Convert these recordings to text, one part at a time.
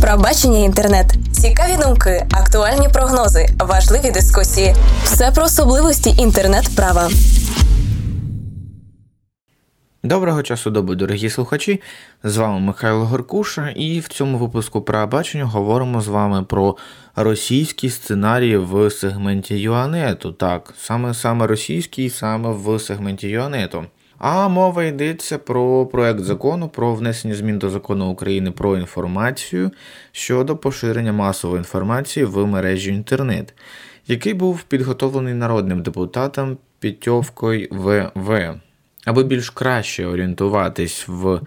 Пробачення інтернет, цікаві думки, актуальні прогнози, важливі дискусії. Все про особливості інтернет-права. Доброго часу доби, дорогі слухачі. З вами Михайло Горкуша, і в цьому випуску «Правобачення» говоримо з вами про російські сценарії в сегменті Юанету. Так, саме саме російський, саме в сегменті Юанету. А мова йдеться про проект закону про внесення змін до закону України про інформацію щодо поширення масової інформації в мережі інтернет, який був підготовлений народним депутатом Пітьовкою ВВ. Аби більш краще орієнтуватись в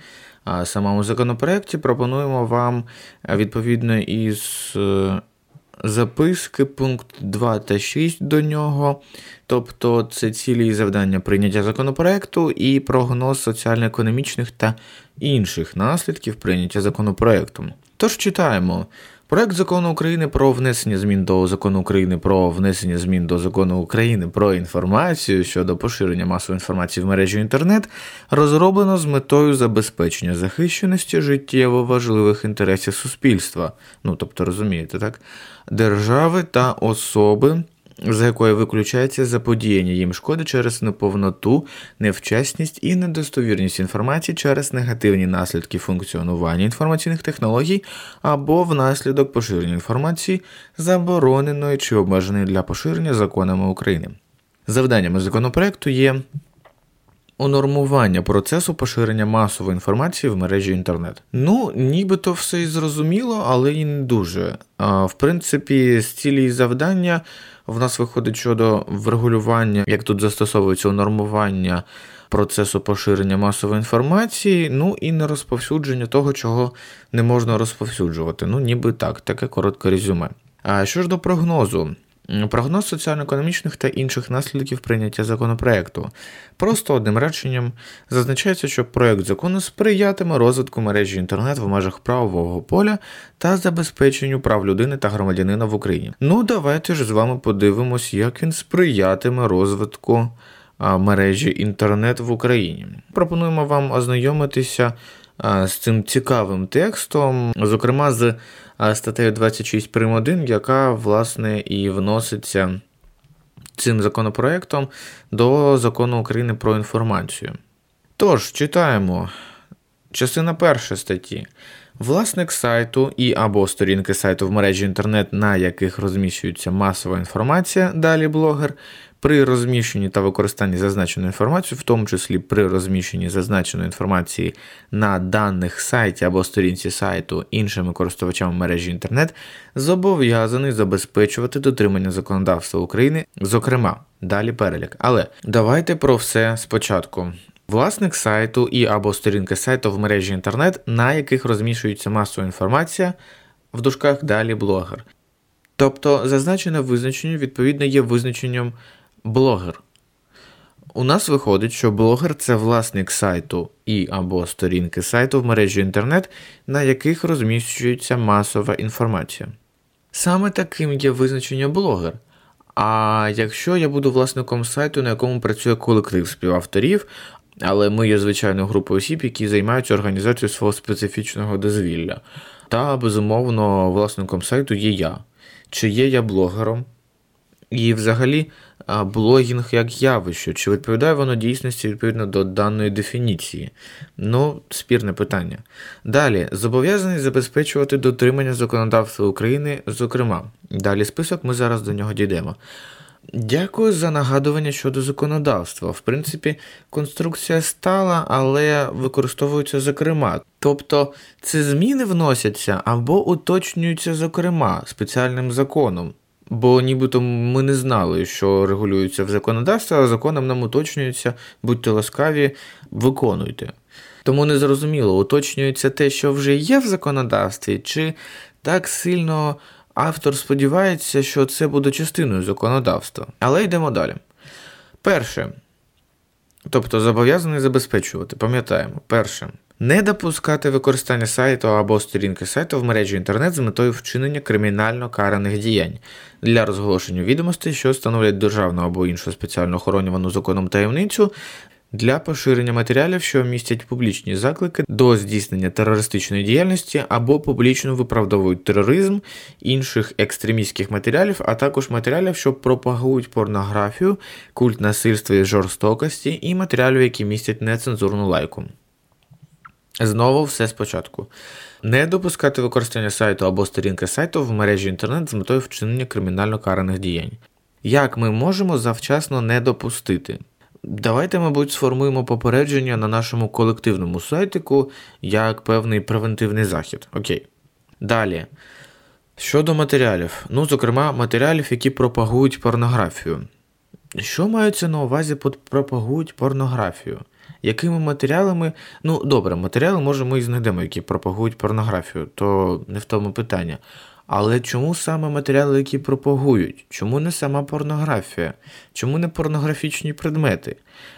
самому законопроекті, пропонуємо вам відповідно із е, записки, пункт 2 та 6 до нього. Тобто це цілі і завдання прийняття законопроекту і прогноз соціально-економічних та інших наслідків прийняття законопроекту. Тож читаємо. Проект закону України про внесення змін до закону України про внесення змін до закону України про інформацію щодо поширення масової інформації в мережі інтернет розроблено з метою забезпечення захищеності життєво важливих інтересів суспільства. Ну тобто розумієте, так? Держави та особи за якою виключається заподіяння їм шкоди через неповноту, невчасність і недостовірність інформації через негативні наслідки функціонування інформаційних технологій або внаслідок поширення інформації, забороненої чи обмеженої для поширення законами України. Завданнями законопроекту є унормування процесу поширення масової інформації в мережі інтернет. Ну, нібито все і зрозуміло, але і не дуже. В принципі, з цілі завдання в нас виходить щодо врегулювання, як тут застосовується унормування процесу поширення масової інформації, ну і не розповсюдження того, чого не можна розповсюджувати. Ну, ніби так, таке коротке резюме. А що ж до прогнозу? Прогноз соціально-економічних та інших наслідків прийняття законопроекту. Просто одним реченням зазначається, що проект закону сприятиме розвитку мережі інтернет в межах правового поля та забезпеченню прав людини та громадянина в Україні. Ну, давайте ж з вами подивимось, як він сприятиме розвитку мережі інтернет в Україні. Пропонуємо вам ознайомитися з цим цікавим текстом, зокрема з статтею 26 прим. 1, яка, власне, і вноситься цим законопроектом до закону України про інформацію. Тож, читаємо частина перша статті. Власник сайту і або сторінки сайту в мережі інтернет, на яких розміщується масова інформація, далі блогер, при розміщенні та використанні зазначеної інформації, в тому числі при розміщенні зазначеної інформації на даних сайті або сторінці сайту іншими користувачами мережі інтернет, зобов'язаний забезпечувати дотримання законодавства України, зокрема, далі перелік. Але давайте про все спочатку. Власник сайту і або сторінки сайту в мережі інтернет, на яких розміщується масова інформація, в дужках далі блогер. Тобто зазначене визначення відповідно є визначенням блогер. У нас виходить, що блогер це власник сайту і або сторінки сайту в мережі інтернет, на яких розміщується масова інформація. Саме таким є визначення блогер. А якщо я буду власником сайту, на якому працює колектив співавторів, але ми є звичайною групою осіб, які займаються організацією свого специфічного дозвілля, та безумовно власником сайту є я. Чи є я блогером? І взагалі блогінг як явище, чи відповідає воно дійсності відповідно до даної дефініції? Ну, спірне питання. Далі, зобов'язаний забезпечувати дотримання законодавства України, зокрема. Далі список, ми зараз до нього дійдемо. Дякую за нагадування щодо законодавства. В принципі, конструкція стала, але використовується зокрема. Тобто це зміни вносяться або уточнюються зокрема спеціальним законом. Бо нібито ми не знали, що регулюється в законодавстві, а законом нам уточнюється, будьте ласкаві, виконуйте. Тому не зрозуміло, уточнюється те, що вже є в законодавстві, чи так сильно автор сподівається, що це буде частиною законодавства. Але йдемо далі. Перше. Тобто зобов'язаний забезпечувати, пам'ятаємо, перше. Не допускати використання сайту або сторінки сайту в мережі інтернет з метою вчинення кримінально караних діянь для розголошення відомостей, що становлять державну або іншу спеціально охоронювану законом таємницю, для поширення матеріалів, що містять публічні заклики до здійснення терористичної діяльності або публічно виправдовують тероризм інших екстремістських матеріалів, а також матеріалів, що пропагують порнографію, культ насильства і жорстокості, і матеріалів, які містять нецензурну лайку. Знову все спочатку. Не допускати використання сайту або сторінки сайту в мережі інтернет з метою вчинення кримінально караних діянь. Як ми можемо завчасно не допустити? Давайте, мабуть, сформуємо попередження на нашому колективному сайтику як певний превентивний захід. Окей. Далі. Щодо матеріалів, ну, зокрема, матеріалів, які пропагують порнографію. Що маються на увазі під пропагують порнографію? Якими матеріалами, ну добре, матеріали може ми і знайдемо, які пропагують порнографію, то не в тому питання. Але чому саме матеріали, які пропагують? Чому не сама порнографія? Чому не порнографічні предмети?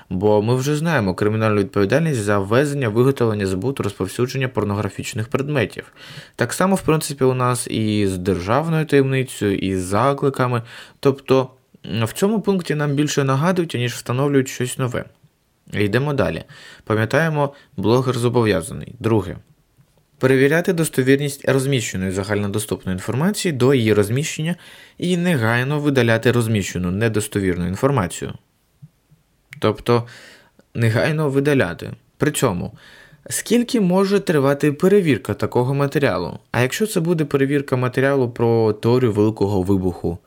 Бо ми вже знаємо кримінальну відповідальність за ввезення, виготовлення, збут, розповсюдження порнографічних предметів. Так само, в принципі, у нас і з державною таємницею, і з закликами. Тобто в цьому пункті нам більше нагадують, ніж встановлюють щось нове. Йдемо далі. Пам'ятаємо, блогер зобов'язаний. Друге. Перевіряти достовірність розміщеної загальнодоступної інформації до її розміщення і негайно видаляти розміщену недостовірну інформацію. Тобто негайно видаляти. При цьому, скільки може тривати перевірка такого матеріалу? А якщо це буде перевірка матеріалу про теорію Великого вибуху,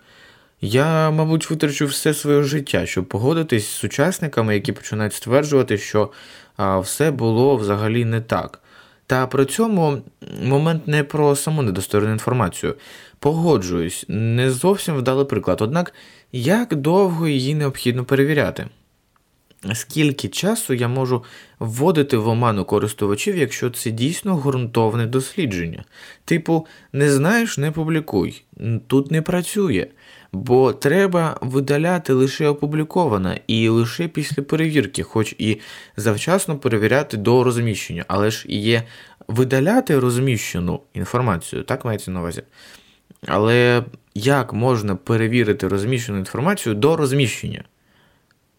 я, мабуть, витрачу все своє життя, щоб погодитись з учасниками, які починають стверджувати, що а, все було взагалі не так. Та при цьому момент не про саму недостовірну інформацію. Погоджуюсь, не зовсім вдалий приклад. Однак, як довго її необхідно перевіряти? Скільки часу я можу вводити в оману користувачів, якщо це дійсно ґрунтовне дослідження? Типу, не знаєш, не публікуй. Тут не працює, бо треба видаляти лише опубліковане і лише після перевірки, хоч і завчасно перевіряти до розміщення, але ж є видаляти розміщену інформацію, так мається на увазі. Але як можна перевірити розміщену інформацію до розміщення?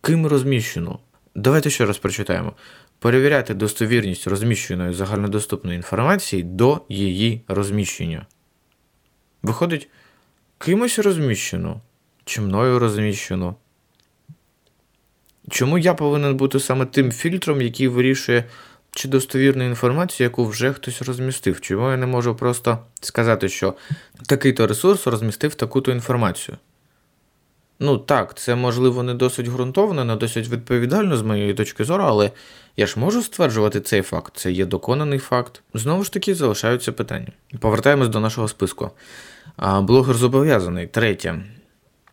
Ким розміщено? Давайте ще раз прочитаємо. Перевіряти достовірність розміщеної загальнодоступної інформації до її розміщення. Виходить, кимось розміщено, чи мною розміщено. Чому я повинен бути саме тим фільтром, який вирішує, чи достовірну інформацію, яку вже хтось розмістив? Чому я не можу просто сказати, що такий-то ресурс розмістив таку-то інформацію? Ну так, це можливо не досить ґрунтовно, не досить відповідально з моєї точки зору, але я ж можу стверджувати цей факт, це є доконаний факт. Знову ж таки, залишаються питання. Повертаємось до нашого списку. Блогер зобов'язаний. Третє.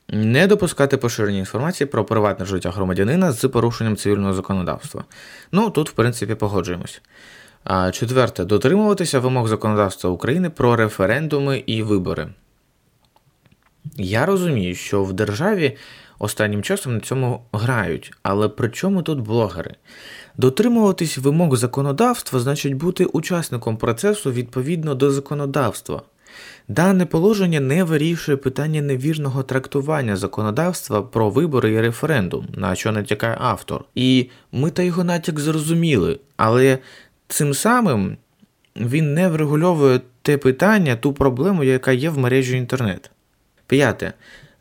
Не допускати поширення інформації про приватне життя громадянина з порушенням цивільного законодавства. Ну, тут, в принципі, погоджуємось. Четверте. Дотримуватися вимог законодавства України про референдуми і вибори. Я розумію, що в державі останнім часом на цьому грають, але при чому тут блогери? Дотримуватись вимог законодавства значить бути учасником процесу відповідно до законодавства. Дане положення не вирішує питання невірного трактування законодавства про вибори і референдум, на що натякає автор. І ми та його натяк зрозуміли, але цим самим він не врегульовує те питання, ту проблему, яка є в мережі інтернет. П'яте.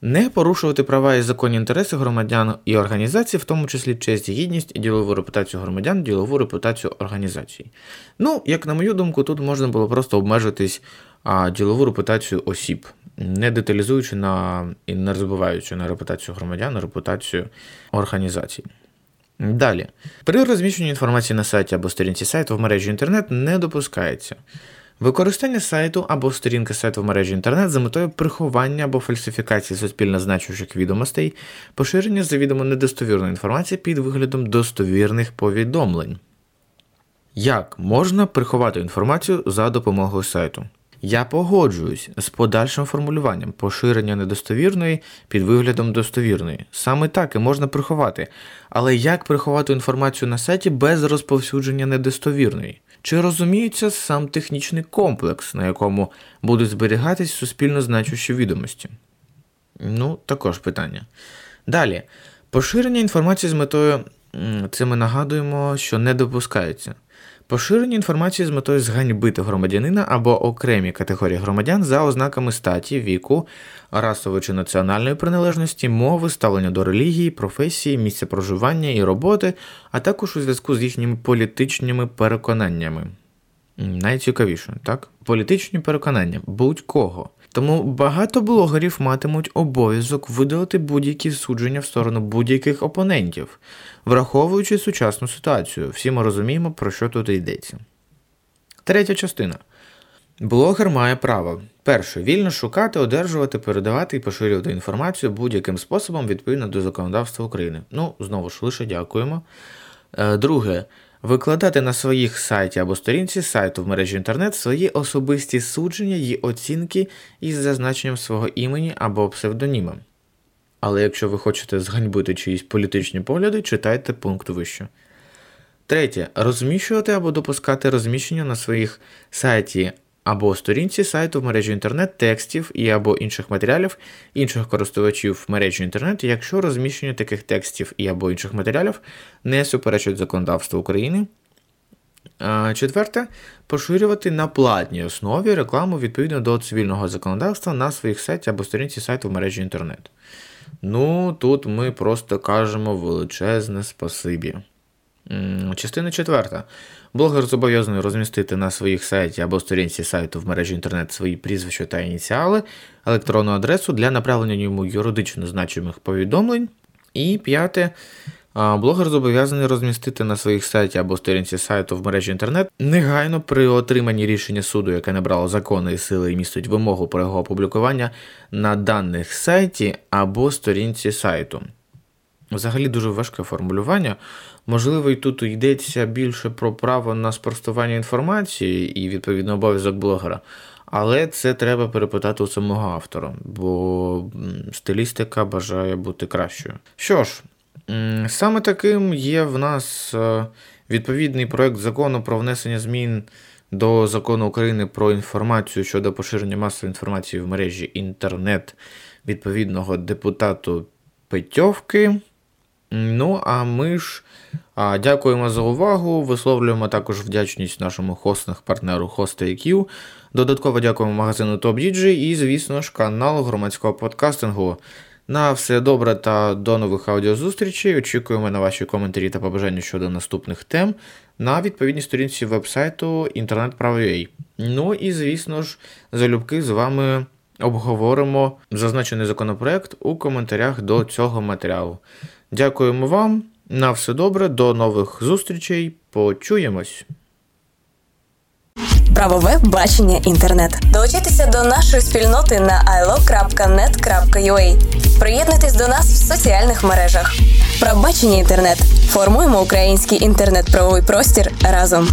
Не порушувати права і законні інтереси громадян і організацій, в тому числі честь, гідність і ділову репутацію громадян, ділову репутацію організацій. Ну, як на мою думку, тут можна було просто обмежитись а, ділову репутацію осіб, не деталізуючи на і не розбиваючи на репутацію громадян, репутацію організацій. Далі, при розміщенні інформації на сайті або сторінці сайту в мережі інтернет не допускається. Використання сайту або сторінки сайту в мережі інтернет за метою приховання або фальсифікації суспільно значущих відомостей, поширення завідомо недостовірної інформації під виглядом достовірних повідомлень. Як можна приховати інформацію за допомогою сайту? Я погоджуюсь з подальшим формулюванням поширення недостовірної під виглядом достовірної. Саме так і можна приховати. Але як приховати інформацію на сайті без розповсюдження недостовірної? Чи розуміється сам технічний комплекс, на якому будуть зберігатись суспільно значущі відомості? Ну, також питання. Далі. Поширення інформації з метою це ми нагадуємо, що не допускається. Поширення інформації з метою зганьбити громадянина або окремі категорії громадян за ознаками статі, віку, расової чи національної приналежності, мови, ставлення до релігії, професії, місця проживання і роботи, а також у зв'язку з їхніми політичними переконаннями. Найцікавіше, так? Політичні переконання будь-кого. Тому багато блогерів матимуть обов'язок видалити будь-які судження в сторону будь-яких опонентів, враховуючи сучасну ситуацію. Всі ми розуміємо, про що тут йдеться. Третя частина. Блогер має право перше, вільно шукати, одержувати, передавати і поширювати інформацію будь-яким способом відповідно до законодавства України. Ну, знову ж лише дякуємо. Е, друге, викладати на своїх сайті або сторінці сайту в мережі інтернет свої особисті судження й оцінки із зазначенням свого імені або псевдоніма. Але якщо ви хочете зганьбити чиїсь політичні погляди, читайте пункт вище. Третє. Розміщувати або допускати розміщення на своїх сайті або сторінці сайту в мережі інтернет текстів і або інших матеріалів інших користувачів мережі інтернет, якщо розміщення таких текстів і або інших матеріалів не суперечить законодавству України. Четверте, поширювати на платній основі рекламу відповідно до цивільного законодавства на своїх сайті або сторінці сайту в мережі інтернет. Ну, тут ми просто кажемо величезне спасибі. Частина четверта. Блогер зобов'язаний розмістити на своїх сайті або сторінці сайту в мережі інтернет свої прізвища та ініціали, електронну адресу для направлення йому юридично значимих повідомлень. І п'яте. Блогер зобов'язаний розмістити на своїх сайті або сторінці сайту в мережі інтернет негайно при отриманні рішення суду, яке набрало законної сили і містить вимогу про його опублікування на даних сайті або сторінці сайту. Взагалі дуже важке формулювання. Можливо, і тут йдеться більше про право на спростування інформації і, відповідно, обов'язок блогера. Але це треба перепитати у самого автора, бо стилістика бажає бути кращою. Що ж, саме таким є в нас е, відповідний проект закону про внесення змін до закону України про інформацію щодо поширення масової інформації в мережі інтернет відповідного депутату Петьовки. Ну, а ми ж а, дякуємо за увагу. Висловлюємо також вдячність нашому хостних партнеру HostIQ. Додатково дякуємо магазину TopDJ і, звісно ж, каналу громадського подкастингу. На все добре та до нових аудіозустрічей. Очікуємо на ваші коментарі та побажання щодо наступних тем на відповідній сторінці вебсайту інтернет-право.ua. Ну і, звісно ж, залюбки з вами обговоримо зазначений законопроект у коментарях до цього матеріалу. Дякуємо вам. На все добре, до нових зустрічей. Почуємось. Правове бачення інтернет. Долучайтеся до нашої спільноти на ilo.net.ua. Приєднуйтесь до нас в соціальних мережах. Правбачення інтернет. Формуємо український інтернет-правовий простір разом.